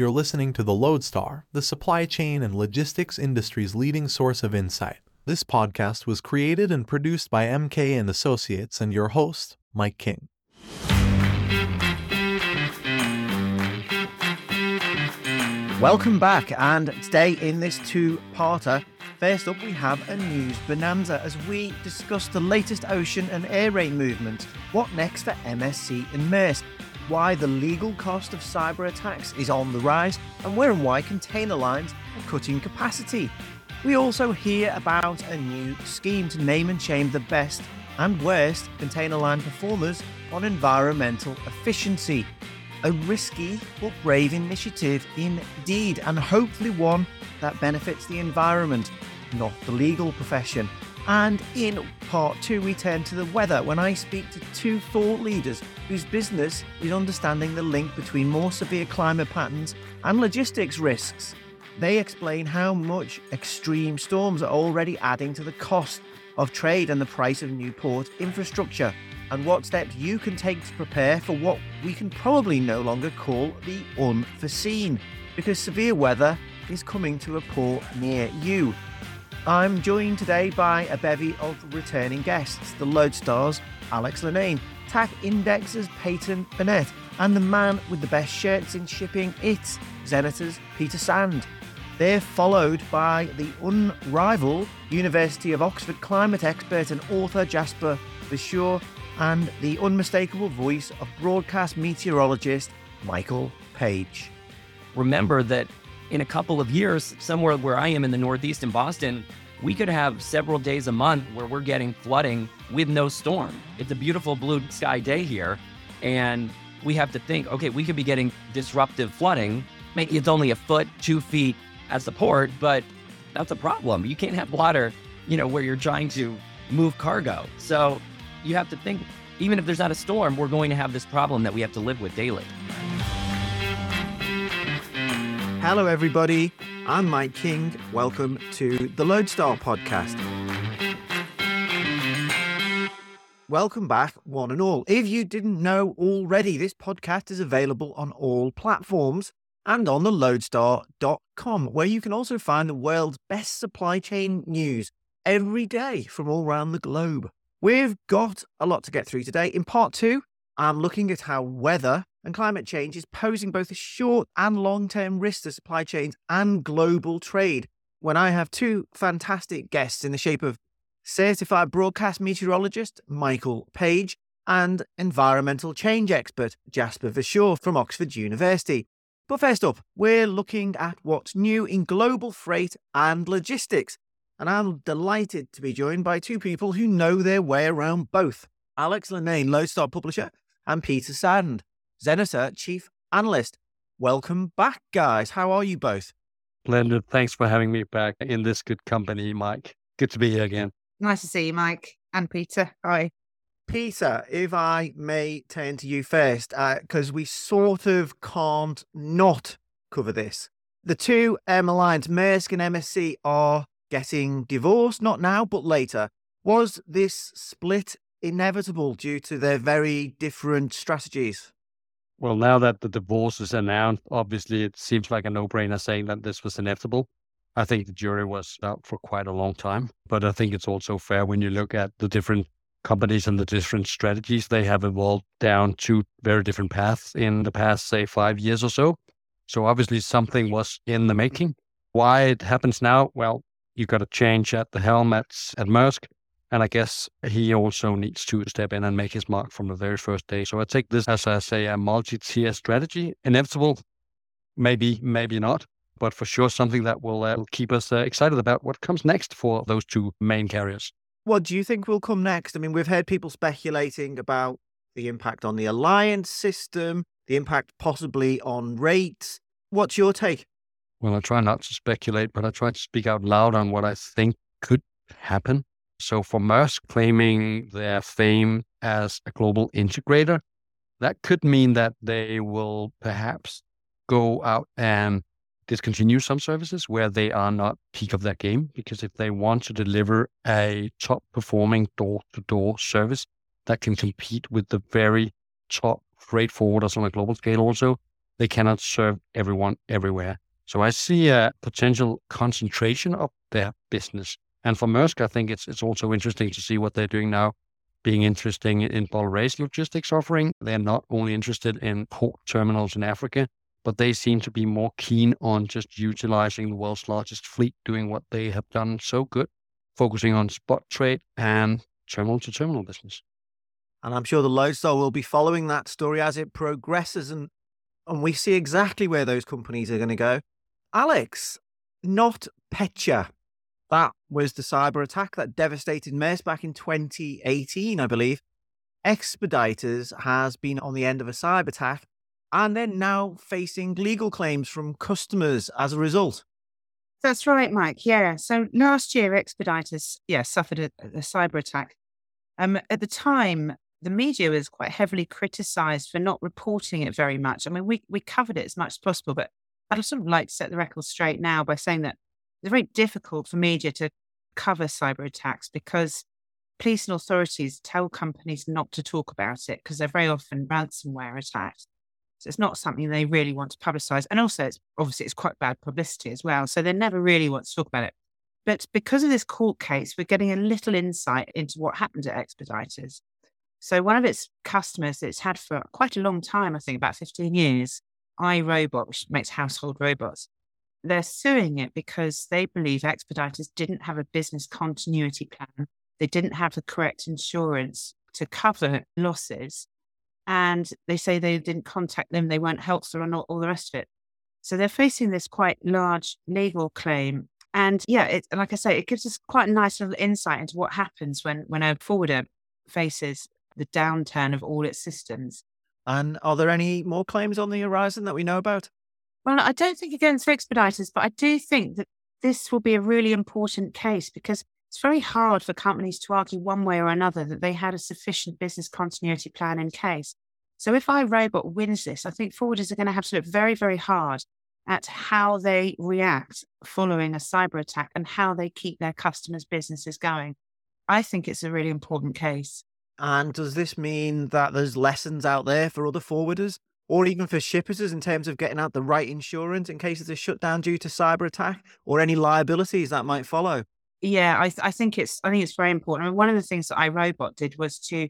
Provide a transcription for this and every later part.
You're listening to The Loadstar, the supply chain and logistics industry's leading source of insight. This podcast was created and produced by MK and Associates and your host, Mike King. Welcome back, and today in this two-parter, first up we have a news bonanza as we discuss the latest ocean and air rail movement, what next for MSC and Maersk, why the legal cost of cyber attacks is on the rise, and where and why container lines are cutting capacity. We also hear about a new scheme to name and shame the best and worst container line performers on environmental efficiency a risky but brave initiative indeed, and hopefully one that benefits the environment, not the legal profession. And in part two, we turn to the weather when I speak to two thought leaders whose business is understanding the link between more severe climate patterns and logistics risks. They explain how much extreme storms are already adding to the cost of trade and the price of new port infrastructure and what steps you can take to prepare for what we can probably no longer call the unforeseen, because severe weather is coming to a port near you. I'm joined today by a bevy of returning guests the Loadstar's Alex Lennane, TAC Index's Peyton Burnett, and the man with the best shirts in shipping, it's Xeneta's Peter Sand. They're followed by the unrivaled University of Oxford climate expert and author Jasper Verschuur and the unmistakable voice of broadcast meteorologist Michael Page. Remember that in a couple of years, somewhere where I am in the Northeast in Boston, we could have several days a month where we're getting flooding with no storm. It's a beautiful blue sky day here. And we have to think, okay, we could be getting disruptive flooding. Maybe it's only a foot, two feet at the port, but that's a problem. You can't have water, you know, where you're trying to move cargo. So you have to think, even if there's not a storm, we're going to have this problem that we have to live with daily. Hello, everybody. I'm Mike King. Welcome to the Loadstar podcast. Welcome back, one and all. If you didn't know already, this podcast is available on all platforms and on the loadstar.com, where you can also find the world's best supply chain news every day from all around the globe. We've got a lot to get through today. In part two, I'm looking at how weather and climate change is posing both a short and long term risk to supply chains and global trade. When I have two fantastic guests in the shape of certified broadcast meteorologist Michael Page and environmental change expert Jasper Verschuur from Oxford University. But first up, we're looking at what's new in global freight and logistics and I'm delighted to be joined by two people who know their way around both Alex Lennane, Loadstar publisher, and Peter Sand, Xeneta chief analyst. Welcome back, guys. How are you both? Splendid. Thanks for having me back in this good company, Mike. Good to be here again. Nice to see you, Mike and Peter. Hi. Peter, if I may turn to you first, because uh, we sort of can't not cover this. The 2M Alliance, Maersk and MSC, are getting divorced, not now, but later. Was this split inevitable due to their very different strategies? Well, now that the divorce is announced, obviously it seems like a no brainer saying that this was inevitable. I think the jury was out for quite a long time, but I think it's also fair when you look at the different companies and the different strategies they have evolved down two very different paths in the past, say, five years or so. So obviously something was in the making. Why it happens now? Well, you got a change at the helm at, at Maersk. And I guess he also needs to step in and make his mark from the very first day. So I take this as, I say, a multi-tier strategy. Inevitable, maybe, maybe not, but for sure something that will uh, keep us uh, excited about what comes next for those two main carriers. What do you think will come next? I mean, we've heard people speculating about the impact on the alliance system, the impact possibly on rates. What's your take? Well, I try not to speculate, but I try to speak out loud on what I think could happen. So, for Maersk claiming their fame as a global integrator, that could mean that they will perhaps go out and discontinue some services where they are not peak of their game. Because if they want to deliver a top performing door to door service that can compete with the very top freight forwarders on a global scale, also, they cannot serve everyone everywhere. So I see a potential concentration of their business. And for Maersk, I think it's it's also interesting to see what they're doing now, being interesting in Bolloré's logistics offering. They're not only interested in port terminals in Africa, but they seem to be more keen on just utilizing the world's largest fleet, doing what they have done so good, focusing on spot trade and terminal to terminal business. And I'm sure the Loadstar will be following that story as it progresses and and we see exactly where those companies are going to go. Alex, not Petya. That was the cyber attack that devastated Maersk back in 2018, I believe. Expeditors has been on the end of a cyber attack and they're now facing legal claims from customers as a result. That's right, Mike. Yeah. So last year, Expeditors, yeah, suffered a, a cyber attack. Um, at the time, the media was quite heavily criticised for not reporting it very much. I mean, we we covered it as much as possible, but I'd sort of like to set the record straight now by saying that it's very difficult for media to cover cyber attacks because police and authorities tell companies not to talk about it because they're very often ransomware attacks. So it's not something they really want to publicize. And also, it's obviously it's quite bad publicity as well. So they never really want to talk about it. But because of this court case, we're getting a little insight into what happened at Expeditors. So one of its customers that it's had for quite a long time, I think about 15 years, iRobot, which makes household robots, they're suing it because they believe Expeditors didn't have a business continuity plan. They didn't have the correct insurance to cover losses and they say they didn't contact them, they weren't helpful, and all, all the rest of it. So they're facing this quite large legal claim. And yeah, it, like I say, it gives us quite a nice little insight into what happens when, when a forwarder faces the downturn of all its systems. And are there any more claims on the horizon that we know about? Well, I don't think against expeditors, but I do think that this will be a really important case because it's very hard for companies to argue one way or another that they had a sufficient business continuity plan in case. So if iRobot wins this, I think forwarders are going to have to look very, very hard at how they react following a cyber attack and how they keep their customers' businesses going. I think it's a really important case. And does this mean that there's lessons out there for other forwarders or even for shippers in terms of getting out the right insurance in case it's a shutdown due to cyber attack or any liabilities that might follow? Yeah, I, th- I think it's I think it's very important. I mean, one of the things that iRobot did was to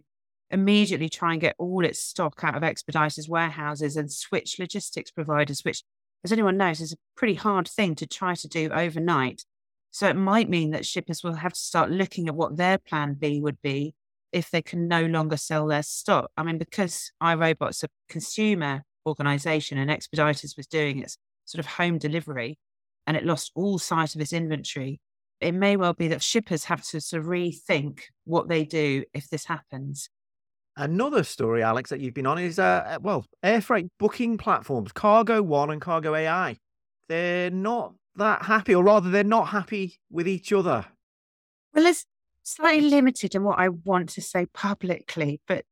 immediately try and get all its stock out of Expeditors warehouses and switch logistics providers, which, as anyone knows, is a pretty hard thing to try to do overnight. So it might mean that shippers will have to start looking at what their plan B would be if they can no longer sell their stock. I mean, because iRobot's a consumer organization and Expeditors was doing its sort of home delivery and it lost all sight of its inventory, it may well be that shippers have to sort of rethink what they do if this happens. Another story, Alex, that you've been on is, uh, well, air freight booking platforms, Cargo One and Cargo AI. They're not that happy, or rather, they're not happy with each other. Well, it's slightly limited in what I want to say publicly, but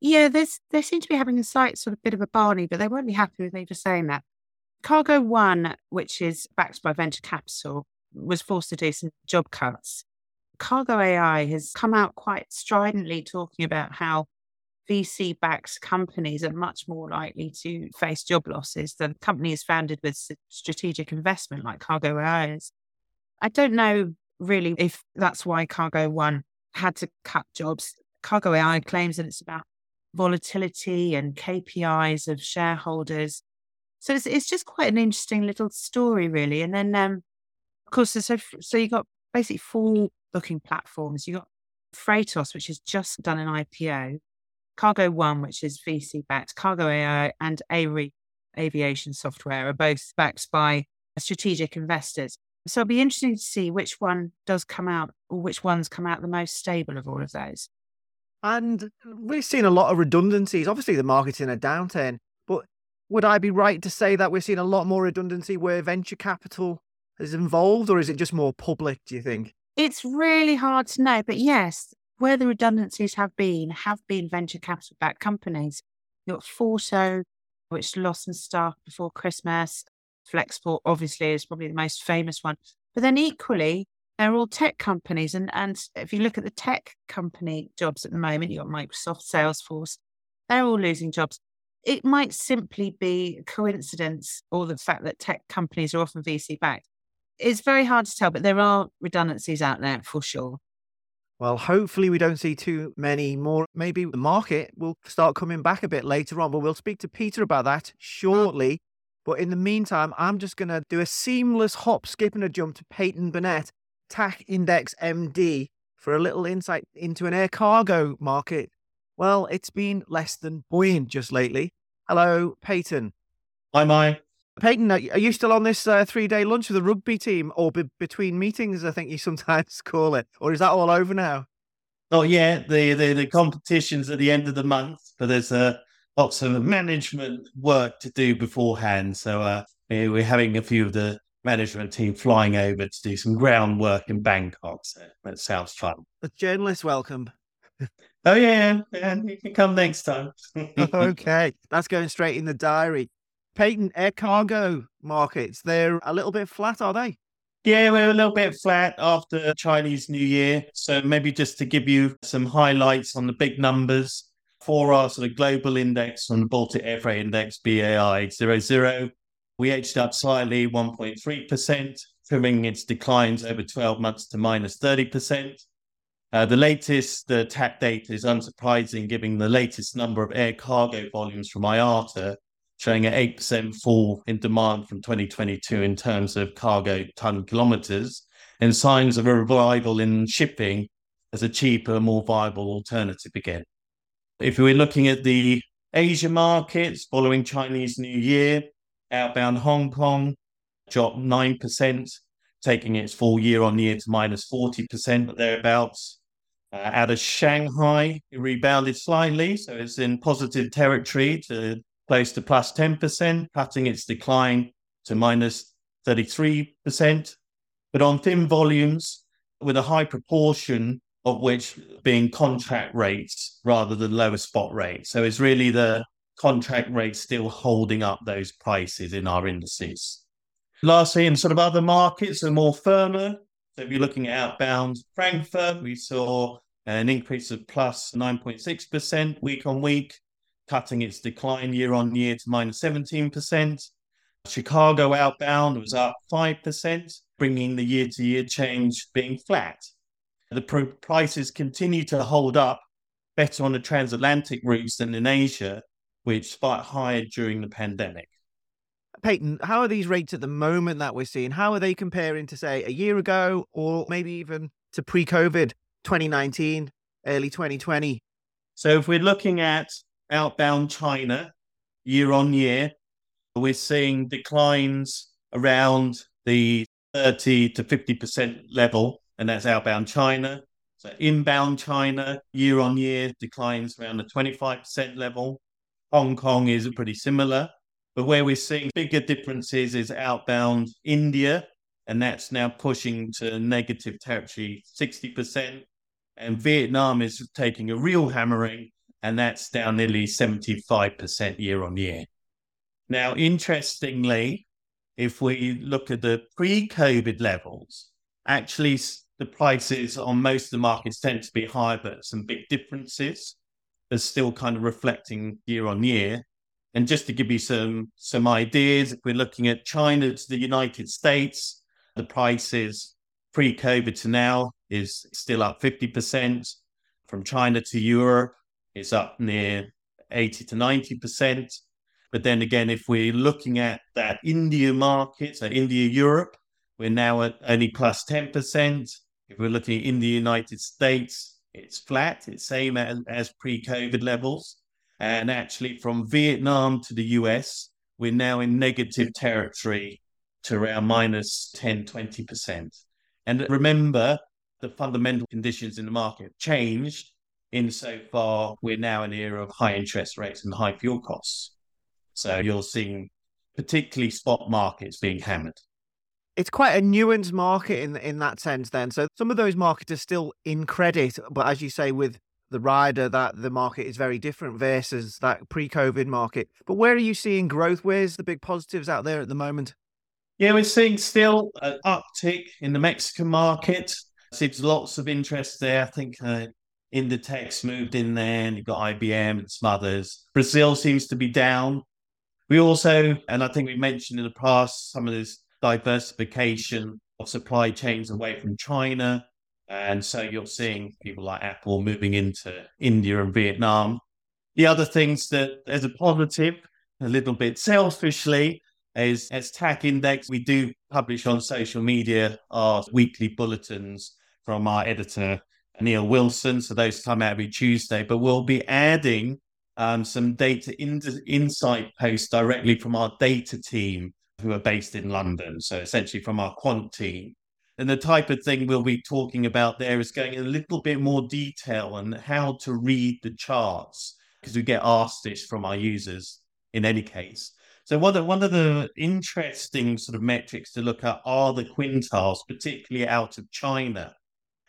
yeah, there's they seem to be having a slight sort of bit of a Barney, but they won't be happy with me for saying that. Cargo One, which is backed by venture capital, was forced to do some job cuts. Cargo AI has come out quite stridently talking about how VC backed companies are much more likely to face job losses than companies founded with strategic investment like Cargo AI is. I don't know really if that's why Cargo One had to cut jobs. Cargo AI claims that it's about volatility and KPIs of shareholders. So it's, it's just quite an interesting little story, really. And then um, of course, so so you got basically four booking platforms. You got Freightos, which has just done an IPO, Cargo One, which is VC backed, Cargo AI, and ARE Aviation Software are both backed by strategic investors. So it'll be interesting to see which one does come out or which ones come out the most stable of all of those. And we've seen a lot of redundancies. Obviously, the market's in a downturn, but would I be right to say that we're seeing a lot more redundancy where venture capital is involved, or is it just more public, do you think? It's really hard to know, but yes, where the redundancies have been, have been venture capital backed companies. You've got Forto, which lost some staff before Christmas. Flexport, obviously, is probably the most famous one. But then equally, they're all tech companies. And, and if you look at the tech company jobs at the moment, you've got Microsoft, Salesforce, they're all losing jobs. it might simply be coincidence or the fact that tech companies are often VC backed. It's very hard to tell, but there are redundancies out there for sure. Well, hopefully we don't see too many more. Maybe the market will start coming back a bit later on, but we'll speak to Peter about that shortly. But in the meantime, I'm just going to do a seamless hop, skip, and a jump to Peyton Burnett, TAC Index MD, for a little insight into an air cargo market. Well, it's been less than buoyant just lately. Hello, Peyton. Hi, Mike. Peyton, are you still on this uh, three day lunch with the rugby team or be- between meetings, I think you sometimes call it? Or is that all over now? Oh, yeah. The, the, the competition's at the end of the month, but there's uh, lots of management work to do beforehand. So uh, we're having a few of the management team flying over to do some groundwork in Bangkok. So that sounds fun. The journalists welcome. oh, yeah. yeah. You can come next time. okay. That's going straight in the diary. Peyton, air cargo markets, they're a little bit flat, are they? Yeah, we're a little bit flat after Chinese New Year. So maybe just to give you some highlights on the big numbers for our sort of global index on the Baltic Air Freight Index, BAI 00, we edged up slightly 1.3%, trimming its declines over 12 months to minus 30%. Uh, the latest the TAC data is unsurprising, given the latest number of air cargo volumes from IATA showing an 8% fall in demand from 2022 in terms of cargo ton kilometers, and signs of a revival in shipping as a cheaper, more viable alternative again. If we're looking at the Asia markets following Chinese New Year, outbound Hong Kong dropped 9%, taking its full year on year to minus 40% but thereabouts. Uh, out of Shanghai, it rebounded slightly, so it's in positive territory to close to plus 10%, cutting its decline to minus 33%. But on thin volumes, with a high proportion of which being contract rates rather than lower spot rates. So it's really the contract rates still holding up those prices in our indices. Lastly, in sort of other markets are more firmer. So if you're looking at outbound Frankfurt, we saw an increase of plus 9.6% week on week cutting its decline year on year to minus 17%. Chicago outbound was up 5%, bringing the year to year change being flat. The pr- prices continue to hold up better on the transatlantic routes than in Asia, which spiked higher during the pandemic. Peyton, how are these rates at the moment that we're seeing? How are they comparing to, say, a year ago or maybe even to pre COVID 2019, early 2020? So, if we're looking at outbound China year on year. We're seeing declines around the 30 to 50% level, and that's outbound China. So inbound China year on year declines around the 25% level. Hong Kong is pretty similar. But where we're seeing bigger differences is outbound India, and that's now pushing to negative territory 60%. And Vietnam is taking a real hammering and that's down nearly 75% year on year. Now, interestingly, if we look at the pre COVID levels, actually the prices on most of the markets tend to be higher, but some big differences are still kind of reflecting year on year. And just to give you some some ideas, if we're looking at China to the United States, the prices pre-COVID to now is still up 50%. From China to Europe, it's up near 80 to 90%. But then again, if we're looking at that India market, so India, Europe, we're now at only plus 10%. If we're looking in the United States, it's flat. It's same as, as pre-COVID levels. And actually from Vietnam to the US, we're now in negative territory to around minus 10, 20%. And remember, the fundamental conditions in the market have changed insofar we're now in an era of high interest rates and high fuel costs. So you're seeing particularly spot markets being hammered. It's quite a nuanced market in in that sense then. So some of those markets are still in credit, but as you say with the rider that the market is very different versus that pre-COVID market. But where are you seeing growth? Where's the big positives out there at the moment? Yeah, we're seeing still an uptick in the Mexican market. Seems lots of interest there. I think uh, Inditex moved in there, and you've got IBM and some others. Brazil seems to be down. We also, and I think we mentioned in the past, some of this diversification of supply chains away from China. And so you're seeing people like Apple moving into India and Vietnam. The other things that as a positive, a little bit selfishly, is as TAC Index, we do publish on social media our weekly bulletins from our editor, Neil Wilson. So those come out every Tuesday, but we'll be adding um, some data in- insight posts directly from our data team who are based in London. So essentially from our quant team. And the type of thing we'll be talking about there is going in a little bit more detail on how to read the charts, because we get asked this from our users in any case. So one of, one of the interesting sort of metrics to look at are the quintiles, particularly out of China.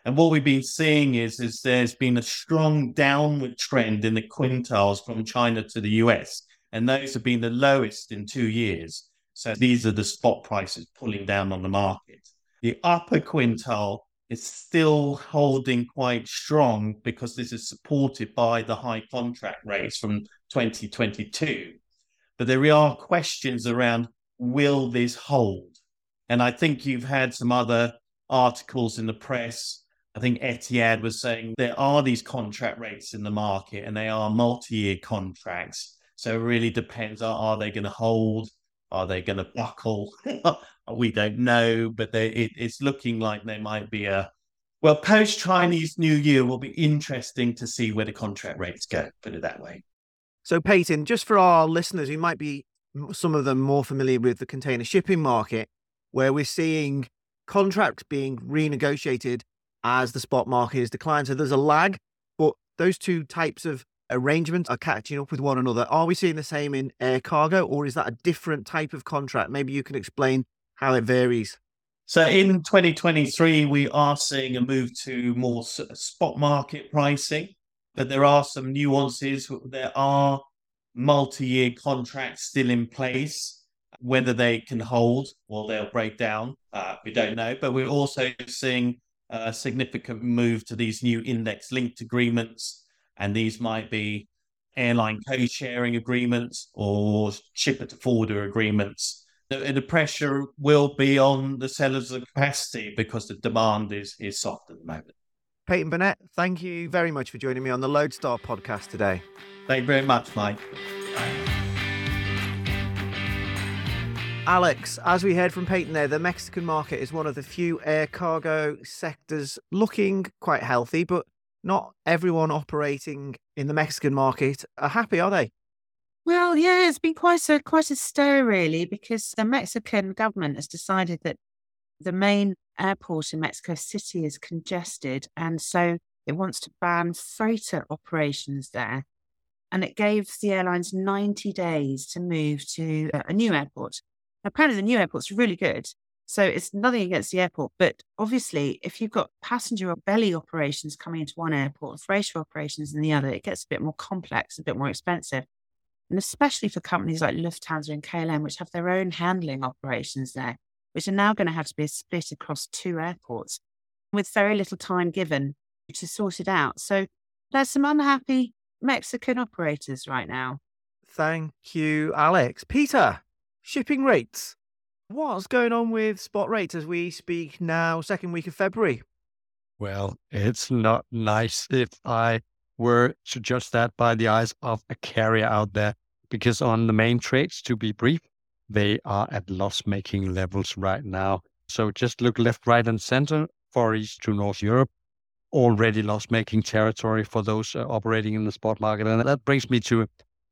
And what we've been seeing is, is there's been a strong downward trend in the quintiles from China to the US. And those have been the lowest in two years. So these are the spot prices pulling down on the market. The upper quintile is still holding quite strong because this is supported by the high contract rates from 2022. But there are questions around will this hold? And I think you've had some other articles in the press. I think Etihad was saying there are these contract rates in the market and they are multi year contracts. So it really depends on are they going to hold? Are they going to buckle? we don't know, but they, it, it's looking like there might be a well, post Chinese New Year will be interesting to see where the contract rates go, put it that way. So, Peyton, just for our listeners who might be some of them more familiar with the container shipping market, where we're seeing contracts being renegotiated as the spot market is declined. So there's a lag, but those two types of arrangements are catching up with one another. Are we seeing the same in air cargo, or is that a different type of contract? Maybe you can explain how it varies. So in 2023, we are seeing a move to more spot market pricing but there are some nuances. There are multi-year contracts still in place. Whether they can hold or they'll break down, uh, we don't know. But we're also seeing a significant move to these new index-linked agreements, and these might be airline co-sharing agreements or shipper-to-forwarder agreements. The, the pressure will be on the sellers of capacity because the demand is is soft at the moment. Peyton Burnett, thank you very much for joining me on the Loadstar podcast today. Thank you very much, Mike. Alex, as we heard from Peyton there, the Mexican market is one of the few air cargo sectors looking quite healthy, but not everyone operating in the Mexican market are happy, are they? Well, yeah, it's been quite a quite a stir really, because the Mexican government has decided that the main airport in Mexico City is congested, and so it wants to ban freighter operations there. And it gave the airlines 90 days to move to a new airport. Apparently, the new airport's really good. So it's nothing against the airport. But obviously, if you've got passenger or belly operations coming into one airport, freighter operations in the other, it gets a bit more complex, a bit more expensive. And especially for companies like Lufthansa and KLM, which have their own handling operations there, which are now going to have to be split across two airports with very little time given to sort it out. So there's some unhappy Mexican operators right now. Thank you, Alex. Peter, shipping rates. What's going on with spot rates as we speak now, second week of February? Well, it's not nice if I were to judge that by the eyes of a carrier out there, because on the main trades, to be brief, they are at loss making levels right now. So just look left, right, and center, Far East to North Europe, already loss making territory for those uh, operating in the spot market. And that brings me to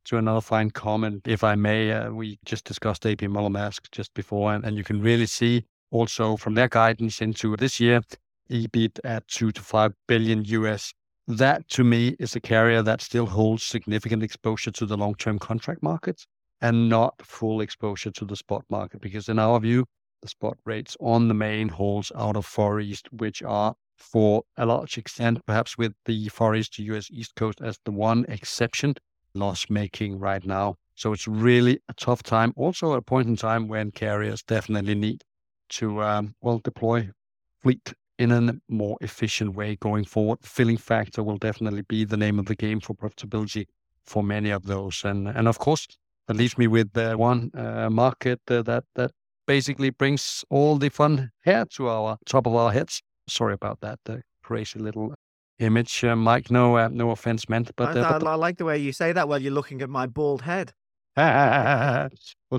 to another fine comment, if I may. Uh, we just discussed AP Moller Maersk just before, and, and you can really see also from their guidance into this year, EBIT at two to five billion US. That to me is a carrier that still holds significant exposure to the long term contract markets and not full exposure to the spot market. Because in our view, the spot rates on the main hauls out of Far East, which are for a large extent, perhaps with the Far East to US East Coast as the one exception, loss making right now. So it's really a tough time. Also, a point in time when carriers definitely need to, um, well, deploy fleet in a more efficient way going forward. Filling factor will definitely be the name of the game for profitability for many of those. And and of course, that leaves me with uh, one uh, market uh, that that basically brings all the fun hair to our top of our heads. Sorry about that The crazy little image, uh, Mike. No, uh, no offense meant, but, I, but I, like the way you say that while you're looking at my bald head. well,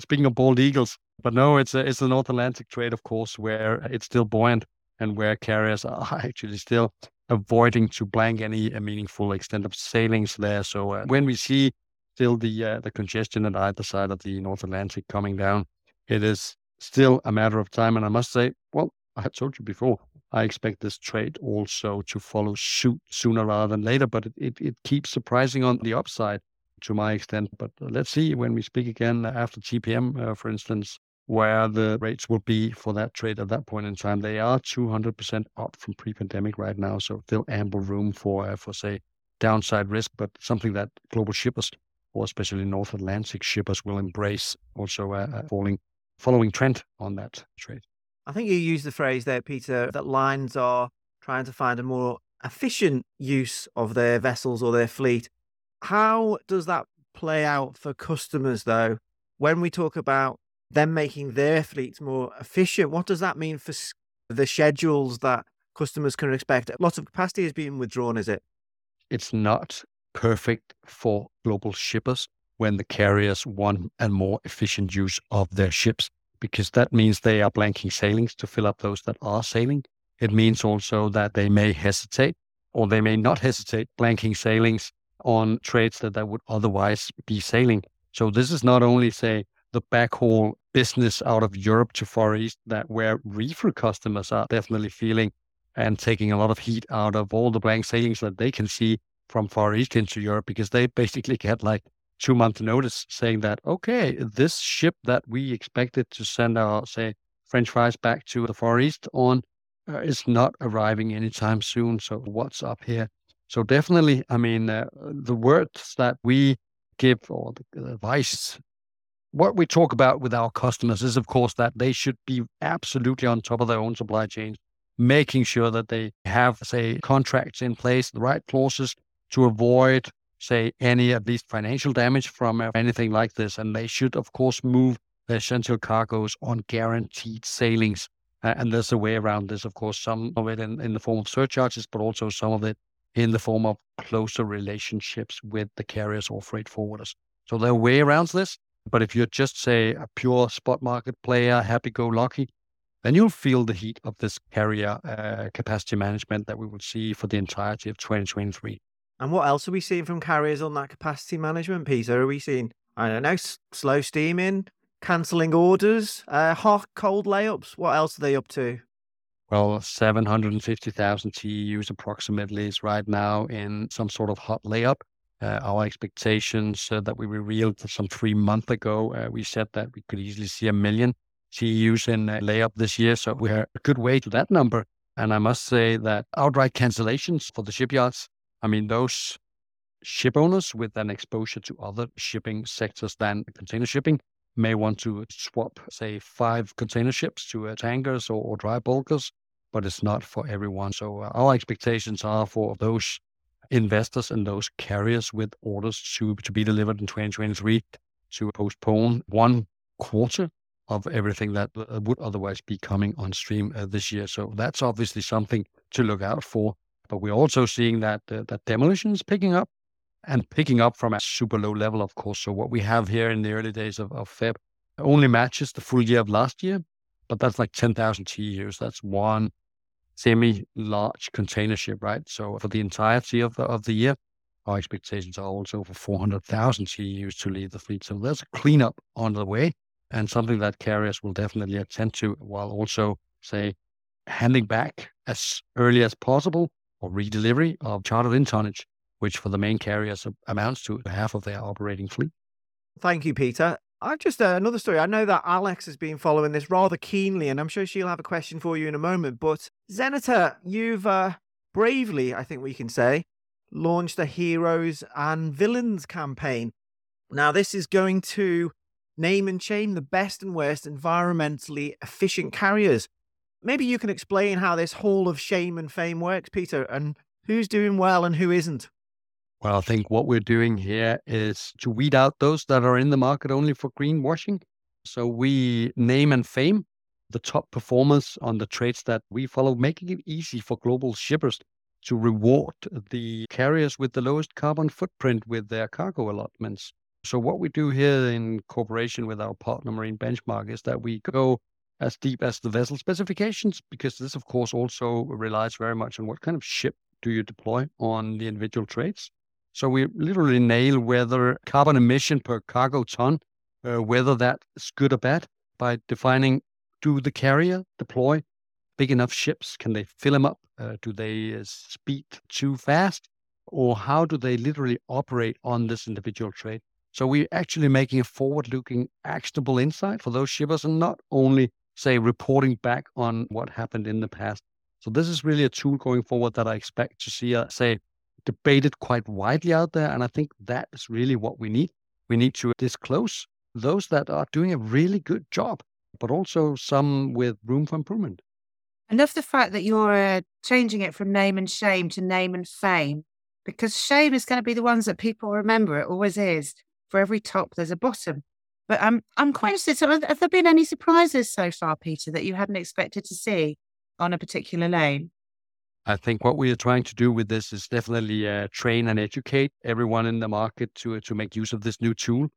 speaking of bald eagles, but no, it's a, it's the North Atlantic trade, of course, where it's still buoyant and where carriers are actually still avoiding to blank any meaningful extent of sailings there. So uh, when we see still the uh, the congestion at either side of the North Atlantic coming down, it is still a matter of time. And I must say, well, I had told you before, I expect this trade also to follow suit sooner rather than later, but it, it, it keeps surprising on the upside to my extent. But let's see when we speak again after TPM, uh, for instance, where the rates will be for that trade at that point in time. They are 200% up from pre-pandemic right now, so still ample room for, uh, for say, downside risk, but something that global shippers, or especially North Atlantic shippers, will embrace. Also, a uh, uh, falling following trend on that trade. I think you used the phrase there, Peter, that lines are trying to find a more efficient use of their vessels or their fleet. How does that play out for customers, though? When we talk about them making their fleets more efficient, what does that mean for the schedules that customers can expect? Lots of capacity is being withdrawn, is it? It's not perfect for global shippers when the carriers want a more efficient use of their ships, because that means they are blanking sailings to fill up those that are sailing. It means also that they may hesitate or they may not hesitate blanking sailings on trades that, that would otherwise be sailing. So this is not only, say, the backhaul business out of Europe to Far East that where reefer customers are definitely feeling and taking a lot of heat out of all the blank sailings that they can see from Far East into Europe because they basically get like two month notice saying that, okay, this ship that we expected to send our, say, French fries back to the Far East on uh, is not arriving anytime soon. So what's up here? So definitely, I mean, uh, the words that we give or the advice, what we talk about with our customers is, of course, that they should be absolutely on top of their own supply chains, making sure that they have, say, contracts in place, the right clauses to avoid, say, any at least financial damage from anything like this. And they should, of course, move their essential cargoes on guaranteed sailings. Uh, and there's a way around this, of course, some of it in, in the form of surcharges, but also some of it in the form of closer relationships with the carriers or freight forwarders. So there are way around this. But if you're just, say, a pure spot market player, happy go lucky, then you'll feel the heat of this carrier uh, capacity management that we will see for the entirety of 2023. And what else are we seeing from carriers on that capacity management piece? Are we seeing, I don't know, s- slow steaming, cancelling orders, uh, hot, cold layups? What else are they up to? well, 750,000 TEUs approximately is right now in some sort of hot layup. Uh, our expectations uh, that we revealed some three months ago, uh, we said that we could easily see a million TEUs in layup this year. So we're a good way to that number. And I must say that outright cancellations for the shipyards, I mean, those ship owners with an exposure to other shipping sectors than container shipping may want to swap, say, five container ships to uh, tankers or, or, dry bulkers, but it's not for everyone. So uh, our expectations are for those investors and those carriers with orders to, to be delivered in 2023 to postpone one quarter of everything that uh, would otherwise be coming on stream uh, this year. So that's obviously something to look out for. But we're also seeing that uh, that demolition is picking up and picking up from a super low level, of course. So what we have here in the early days of, of Feb only matches the full year of last year, but that's like 10,000 TEUs. That's one semi-large container ship, right? So for the entirety of the, of the year, our expectations are also for 400,000 TEUs to leave the fleet. So there's a cleanup on the way and something that carriers will definitely attend to while also, say, handing back as early as possible or redelivery of chartered in tonnage which for the main carriers amounts to half of their operating fleet. Thank you, Peter. I've just uh, another story. I know that Alex has been following this rather keenly, and I'm sure she'll have a question for you in a moment. But Xeneta, you've uh, bravely, I think we can say, launched a heroes and villains campaign. Now, this is going to name and shame the best and worst environmentally efficient carriers. Maybe you can explain how this hall of shame and fame works, Peter, and who's doing well and who isn't. Well, I think what we're doing here is to weed out those that are in the market only for greenwashing. So we name and fame the top performers on the trades that we follow, making it easy for global shippers to reward the carriers with the lowest carbon footprint with their cargo allotments. So, what we do here in cooperation with our partner Marine Benchmark is that we go as deep as the vessel specifications, because this, of course, also relies very much on what kind of ship do you deploy on the individual trades. So, we literally nail whether carbon emission per cargo ton, uh, whether that's good or bad by defining do the carrier deploy big enough ships? Can they fill them up? Uh, do they uh, speed too fast? Or how do they literally operate on this individual trade? So we're actually making a forward looking, actionable insight for those shippers and not only, say, reporting back on what happened in the past. So this is really a tool going forward that I expect to see, uh, say, debated quite widely out there. And I think that is really what we need. We need to disclose those that are doing a really good job, but also some with room for improvement. I love the fact that you're uh, changing it from name and shame to name and fame, because shame is going to be the ones that people remember. It always is. For every top, there's a bottom. But I'm I'm quite interested. So, have there been any surprises so far, Peter, that you hadn't expected to see on a particular lane? I think what we are trying to do with this is definitely uh, train and educate everyone in the market to to make use of this new tool.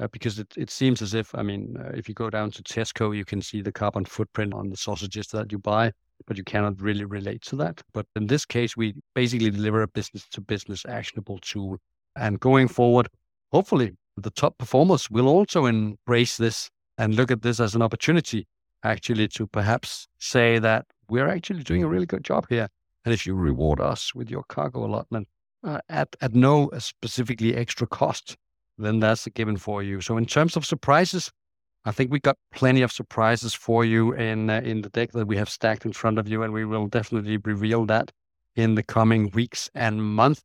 Uh, because it, it seems as if, I mean, uh, if you go down to Tesco, you can see the carbon footprint on the sausages that you buy, but you cannot really relate to that. But in this case, we basically deliver a business to business actionable tool. And going forward, hopefully, the top performers will also embrace this and look at this as an opportunity actually to perhaps say that we're actually doing a really good job here. And if you reward us with your cargo allotment uh, at, at no specifically extra cost, then that's a given for you. So in terms of surprises, I think we got plenty of surprises for you in uh, in the deck that we have stacked in front of you, and we will definitely reveal that in the coming weeks and months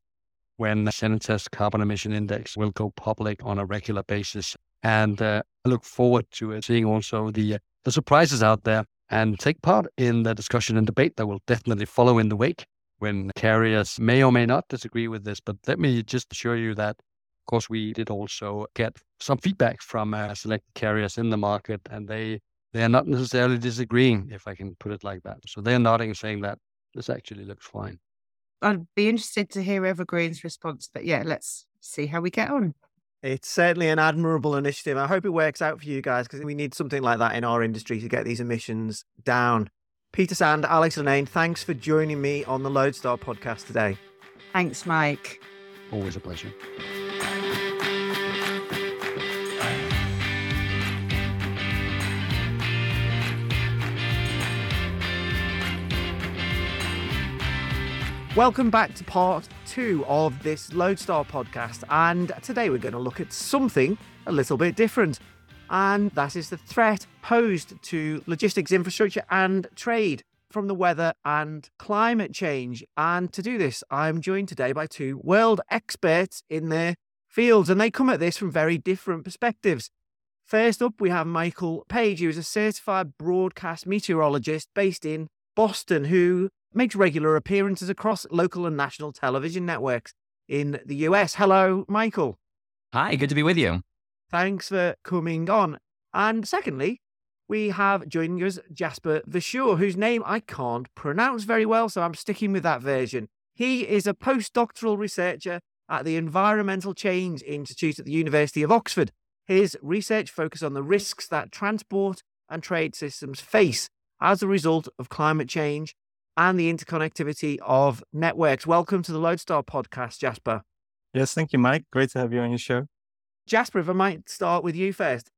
when Xeneta's Carbon Emission Index will go public on a regular basis. And uh, I look forward to seeing also the uh, the surprises out there and take part in the discussion and debate that will definitely follow in the wake when carriers may or may not disagree with this. But let me just assure you that of course, we did also get some feedback from uh, select carriers in the market, and they they are not necessarily disagreeing, if I can put it like that. So they're nodding, saying that this actually looks fine. I'd be interested to hear Evergreen's response, but yeah, let's see how we get on. It's certainly an admirable initiative. I hope it works out for you guys because we need something like that in our industry to get these emissions down. Peter Sand, Alex Lennane, thanks for joining me on the Loadstar podcast today. Thanks, Mike. Always a pleasure. Welcome back to part two of this Loadstar podcast. And today we're going to look at something a little bit different. And that is the threat posed to logistics infrastructure and trade from the weather and climate change. And to do this, I'm joined today by two world experts in their fields, and they come at this from very different perspectives. First up, we have Michael Page, who is a certified broadcast meteorologist based in Boston, who makes regular appearances across local and national television networks in the US. Hello, Michael. Hi, good to be with you. Thanks for coming on. And secondly, we have joining us Jasper Verschuur, whose name I can't pronounce very well, so I'm sticking with that version. He is a postdoctoral researcher at the Environmental Change Institute at the University of Oxford. His research focuses on the risks that transport and trade systems face as a result of climate change and the interconnectivity of networks. Welcome to the Loadstar podcast, Jasper. Yes, thank you, Mike. Great to have you on your show. Jasper, if I might start with you first.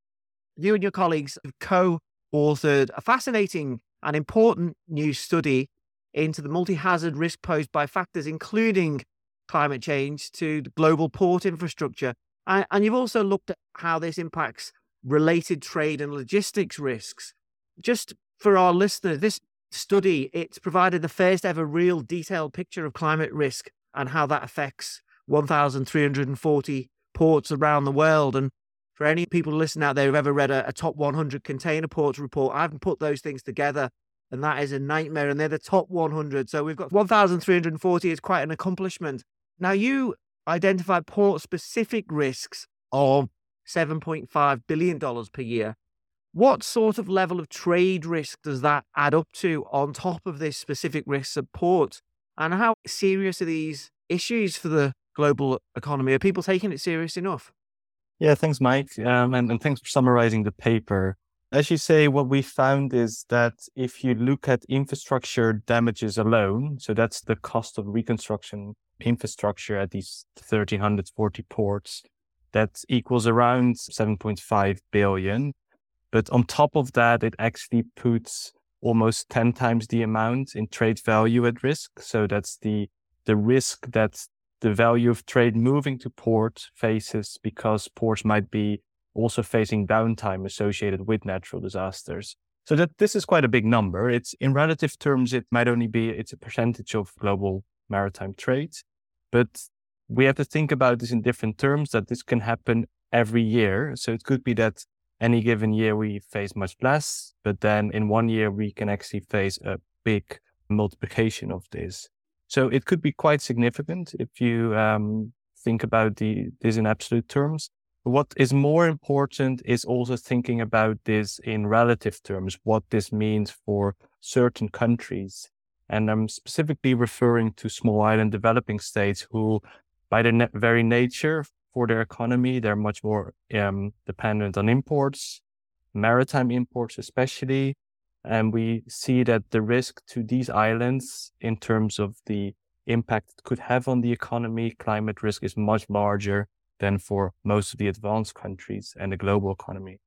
You and your colleagues have co authored a fascinating and important new study into the multi hazard risk posed by factors including climate change to global port infrastructure. And, and you've also looked at how this impacts related trade and logistics risks. Just for our listeners, this study, it's provided the first ever real detailed picture of climate risk and how that affects 1,340 ports around the world. And for any people listening out there who've ever read a, a top 100 container ports report, I haven't put those things together and that is a nightmare. And they're the top 100. So we've got 1,340 is quite an accomplishment. Now, you identified port specific risks of $7.5 billion per year. What sort of level of trade risk does that add up to on top of this specific risk support? And how serious are these issues for the global economy? Are people taking it serious enough? Yeah, thanks, Mike. Um, and, and thanks for summarizing the paper. As you say, what we found is that if you look at infrastructure damages alone, so that's the cost of reconstruction infrastructure at these 1340 ports, that equals around 7.5 billion. But on top of that, it actually puts almost 10 times the amount in trade value at risk. So that's the, the risk that the value of trade moving to port faces because ports might be also facing downtime associated with natural disasters. So that this is quite a big number. It's in relative terms, it might only be, it's a percentage of global maritime trade, but we have to think about this in different terms that this can happen every year. So it could be that any given year we face much less, but then in one year we can actually face a big multiplication of this. So it could be quite significant if you um, think about the, this in absolute terms. What is more important is also thinking about this in relative terms, what this means for certain countries. And I'm specifically referring to small island developing states who, by their very nature for their economy, they're much more um, dependent on imports, maritime imports especially. And we see that the risk to these islands in terms of the impact it could have on the economy, climate risk is much larger than for most of the advanced countries and the global economy.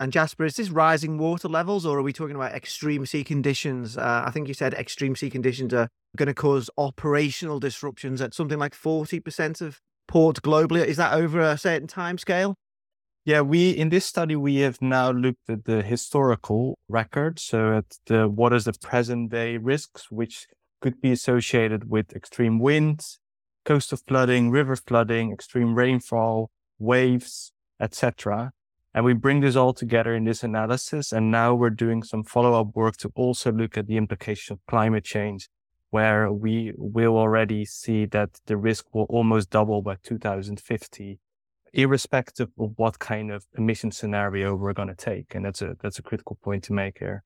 And Jasper, is this rising water levels or are we talking about extreme sea conditions? Uh, I think you said extreme sea conditions are going to cause operational disruptions at something like 40% of ports globally. Is that over a certain time scale? Yeah, we in this study we have now looked at the historical record, so at the what is the present day risks, which could be associated with extreme winds, coastal flooding, river flooding, extreme rainfall, waves, etc. And we bring this all together in this analysis. And now we're doing some follow up work to also look at the implication of climate change, where we will already see that the risk will almost double by 2050, irrespective of what kind of emission scenario we're going to take. And that's a, that's a critical point to make here.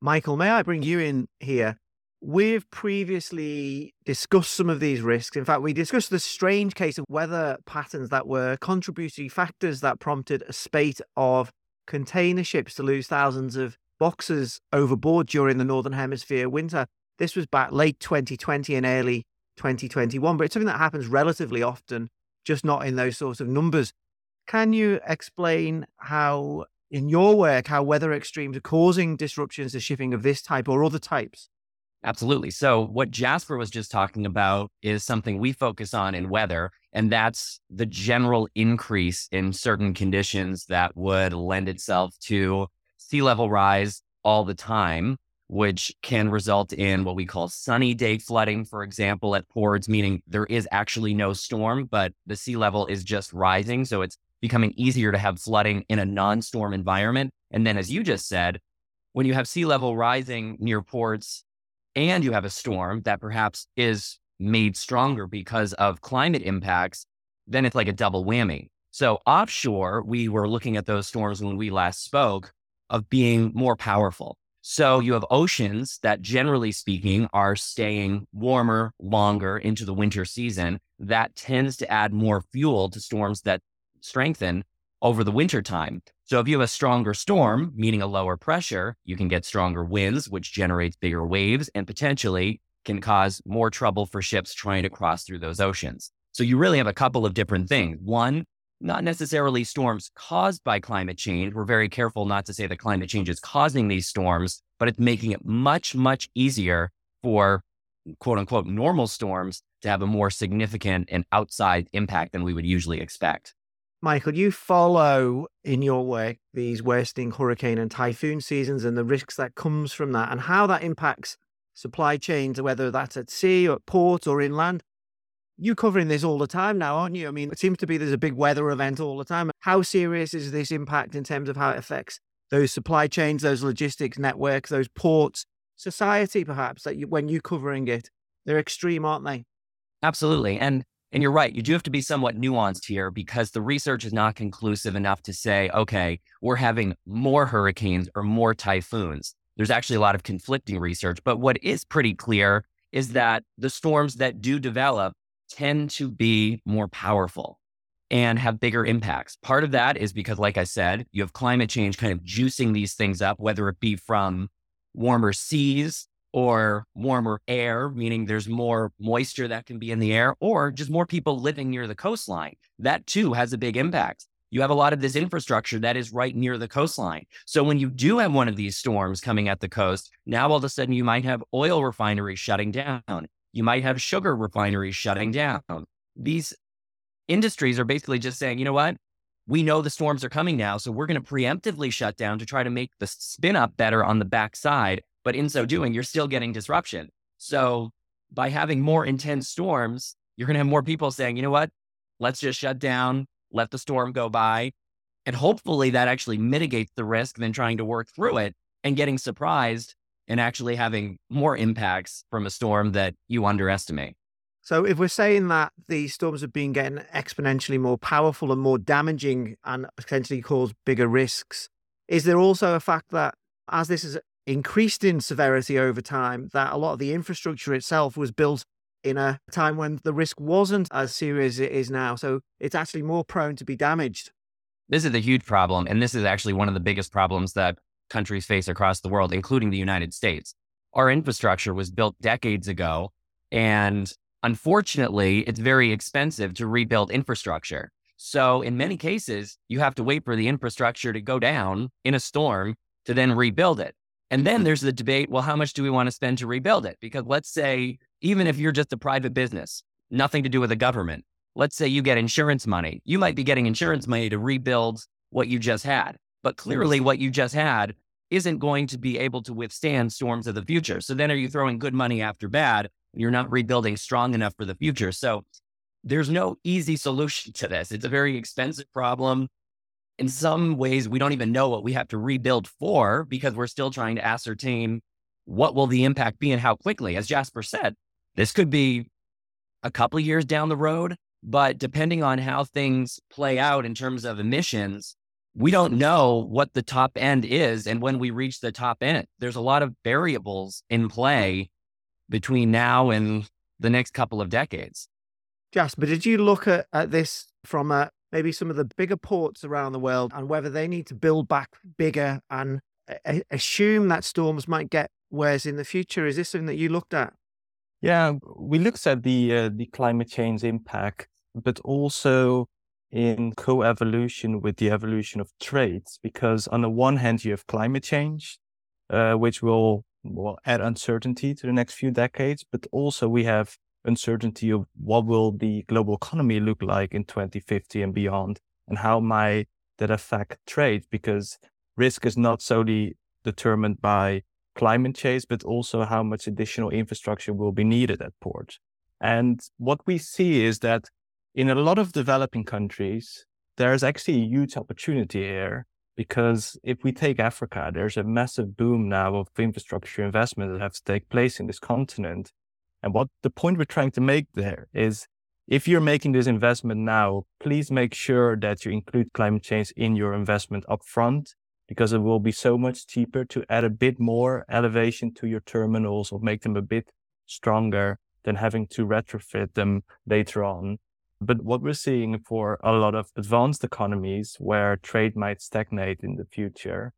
Michael, may I bring you in here? We've previously discussed some of these risks. In fact, we discussed the strange case of weather patterns that were contributory factors that prompted a spate of container ships to lose thousands of boxes overboard during the Northern Hemisphere winter. This was back late 2020 and early 2021, but it's something that happens relatively often, just not in those sorts of numbers. Can you explain how, in your work, how weather extremes are causing disruptions to shipping of this type or other types? Absolutely. So, what Jasper was just talking about is something we focus on in weather, and that's the general increase in certain conditions that would lend itself to sea level rise all the time, which can result in what we call sunny day flooding, for example, at ports, meaning there is actually no storm, but the sea level is just rising. So, it's becoming easier to have flooding in a non storm environment. And then, as you just said, when you have sea level rising near ports, and you have a storm that perhaps is made stronger because of climate impacts, then it's like a double whammy. So offshore, we were looking at those storms when we last spoke of being more powerful. So you have oceans that generally speaking are staying warmer longer into the winter season. That tends to add more fuel to storms that strengthen over the winter time. So if you have a stronger storm, meaning a lower pressure, you can get stronger winds, which generates bigger waves and potentially can cause more trouble for ships trying to cross through those oceans. So you really have a couple of different things. One, not necessarily storms caused by climate change. We're very careful not to say that climate change is causing these storms, but it's making it much, much easier for quote unquote normal storms to have a more significant and outside impact than we would usually expect. Michael, you follow in your work these worsening hurricane and typhoon seasons and the risks that comes from that and how that impacts supply chains, whether that's at sea or at port or inland. You're covering this all the time now, aren't you? I mean, it seems to be there's a big weather event all the time. How serious is this impact in terms of how it affects those supply chains, those logistics networks, those ports? society, perhaps, that you, when you're covering it? They're extreme, aren't they? Absolutely. And and you're right. You do have to be somewhat nuanced here because the research is not conclusive enough to say, okay, we're having more hurricanes or more typhoons. There's actually a lot of conflicting research. But what is pretty clear is that the storms that do develop tend to be more powerful and have bigger impacts. Part of that is because, like I said, you have climate change kind of juicing these things up, whether it be from warmer seas or warmer air, meaning there's more moisture that can be in the air, or just more people living near the coastline. That too has a big impact. You have a lot of this infrastructure that is right near the coastline. So when you do have one of these storms coming at the coast, now all of a sudden you might have oil refineries shutting down. You might have sugar refineries shutting down. These industries are basically just saying, you know what? We know the storms are coming now, so we're going to preemptively shut down to try to make the spin up better on the backside. But in so doing, you're still getting disruption. So by having more intense storms, you're going to have more people saying, you know what? Let's just shut down, let the storm go by. And hopefully that actually mitigates the risk than trying to work through it and getting surprised and actually having more impacts from a storm that you underestimate. So, if we're saying that these storms have been getting exponentially more powerful and more damaging and potentially cause bigger risks, is there also a fact that as this has increased in severity over time, that a lot of the infrastructure itself was built in a time when the risk wasn't as serious as it is now? So, it's actually more prone to be damaged. This is a huge problem. And this is actually one of the biggest problems that countries face across the world, including the United States. Our infrastructure was built decades ago. And Unfortunately, it's very expensive to rebuild infrastructure. So, in many cases, you have to wait for the infrastructure to go down in a storm to then rebuild it. And then mm-hmm. there's the debate well, how much do we want to spend to rebuild it? Because let's say, even if you're just a private business, nothing to do with the government, let's say you get insurance money, you might be getting insurance money to rebuild what you just had. But clearly, what you just had isn't going to be able to withstand storms of the future. So then are you throwing good money after bad? You're not rebuilding strong enough for the future. So there's no easy solution to this. It's a very expensive problem. In some ways, we don't even know what we have to rebuild for because we're still trying to ascertain what will the impact be and how quickly. As Jasper said, this could be a couple years down the road, but depending on how things play out in terms of emissions, we don't know what the top end is and when we reach the top end. There's a lot of variables in play between now and the next couple of decades. Jasper, did you look at, at this from uh, maybe some of the bigger ports around the world and whether they need to build back bigger and a- assume that storms might get worse in the future? Is this something that you looked at? Yeah, we looked at the uh, the climate change impact, but also in co-evolution with the evolution of trades. Because on the one hand, you have climate change, uh, which will will add uncertainty to the next few decades, but also we have uncertainty of what will the global economy look like in 2050 and beyond, and how might that affect trade? Because risk is not solely determined by climate change, but also how much additional infrastructure will be needed at ports. And what we see is that in a lot of developing countries, there's actually a huge opportunity here because if we take Africa, there's a massive boom now of infrastructure investment that has to take place in this continent. And what the point we're trying to make there is if you're making this investment now, please make sure that you include climate change in your investment upfront because it will be so much cheaper to add a bit more elevation to your terminals or make them a bit stronger than having to retrofit them later on. But what we're seeing for a lot of advanced economies where trade might stagnate in the future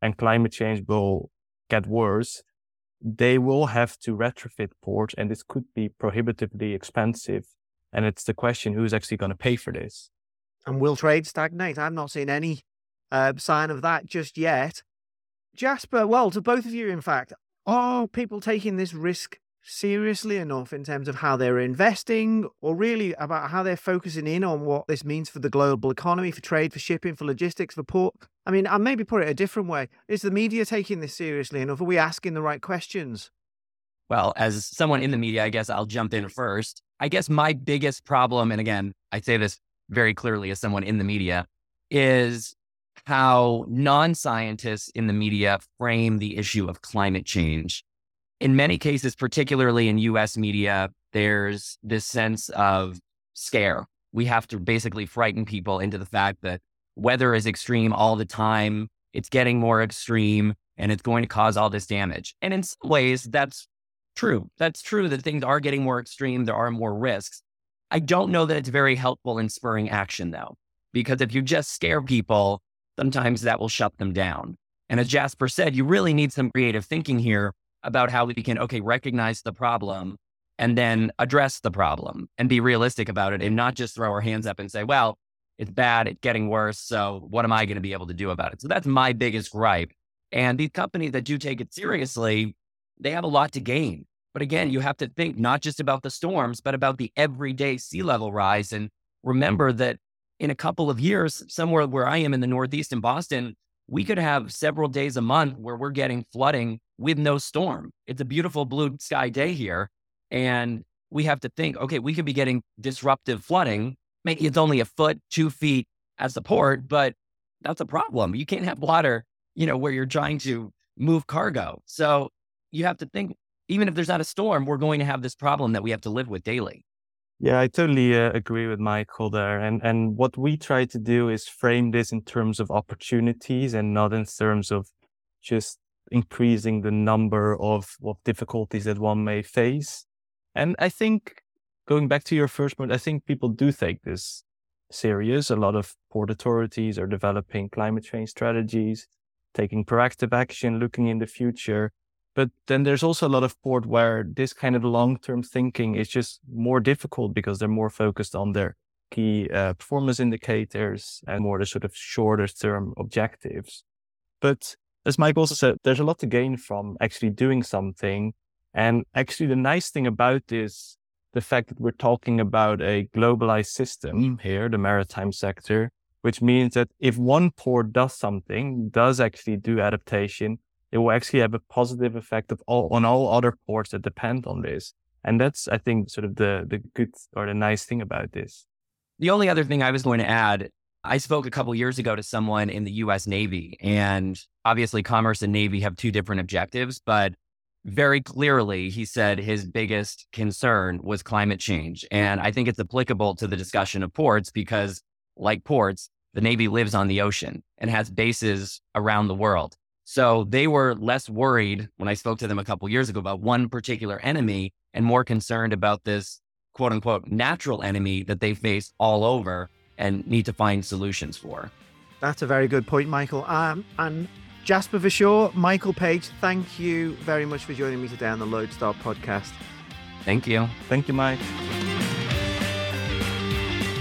and climate change will get worse, they will have to retrofit ports and this could be prohibitively expensive. And it's the question who's actually going to pay for this? And will trade stagnate? I've not seen any uh, sign of that just yet. Jasper, well, to both of you, in fact, are people taking this risk seriously enough in terms of how they're investing or really about how they're focusing in on what this means for the global economy, for trade, for shipping, for logistics, for port? I mean, I maybe put it a different way. Is the media taking this seriously enough? Are we asking the right questions? Well, as someone in the media, I guess I'll jump in first. I guess my biggest problem, and again, I say this very clearly as someone in the media, is how non scientists in the media frame the issue of climate change in many cases, particularly in US media, there's this sense of scare. We have to basically frighten people into the fact that weather is extreme all the time. It's getting more extreme and it's going to cause all this damage. And in some ways, that's true. That's true that things are getting more extreme. There are more risks. I don't know that it's very helpful in spurring action, though, because if you just scare people, sometimes that will shut them down. And as Jasper said, you really need some creative thinking here about how we can, okay, recognize the problem and then address the problem and be realistic about it and not just throw our hands up and say, well, it's bad, it's getting worse. So what am I going to be able to do about it? So that's my biggest gripe. And these companies that do take it seriously, they have a lot to gain. But again, you have to think not just about the storms, but about the everyday sea level rise. And remember that in a couple of years, somewhere where I am in the Northeast in Boston, we could have several days a month where we're getting flooding with no storm. It's a beautiful blue sky day here. And we have to think, okay, we could be getting disruptive flooding. Maybe it's only a foot, two feet at support, but that's a problem. You can't have water, you know, where you're trying to move cargo. So you have to think, even if there's not a storm, we're going to have this problem that we have to live with daily. Yeah, I totally uh, agree with Michael there. And and what we try to do is frame this in terms of opportunities and not in terms of just increasing the number of, of difficulties that one may face. And I think going back to your first point, I think people do take this serious. A lot of port authorities are developing climate change strategies, taking proactive action, looking in the future. But then there's also a lot of port where this kind of long term thinking is just more difficult because they're more focused on their key uh, performance indicators and more the sort of shorter term objectives. But as Mike also said, there's a lot to gain from actually doing something. And actually, the nice thing about this, the fact that we're talking about a globalized system here, the maritime sector, which means that if one port does something, does actually do adaptation, it will actually have a positive effect of all, on all other ports that depend on this. And that's, I think, sort of the, the good or the nice thing about this. The only other thing I was going to add, I spoke a couple years ago to someone in the US Navy, and obviously commerce and Navy have two different objectives, but very clearly he said his biggest concern was climate change. And I think it's applicable to the discussion of ports because, like ports, the Navy lives on the ocean and has bases around the world. So they were less worried when I spoke to them a couple years ago about one particular enemy and more concerned about this quote unquote natural enemy that they face all over and need to find solutions for. That's a very good point, Michael. Um, and Jasper Verschuur, Michael Page, thank you very much for joining me today on the Loadstar podcast. Thank you. Thank you, Mike.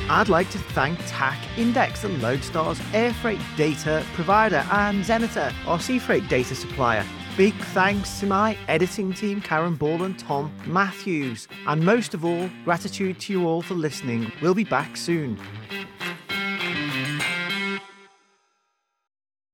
I'd like to thank TAC Index, and Loadstar's air freight data provider, and Xeneta, our sea freight data supplier. Big thanks to my editing team, Karen Ball and Tom Matthews. And most of all, gratitude to you all for listening. We'll be back soon.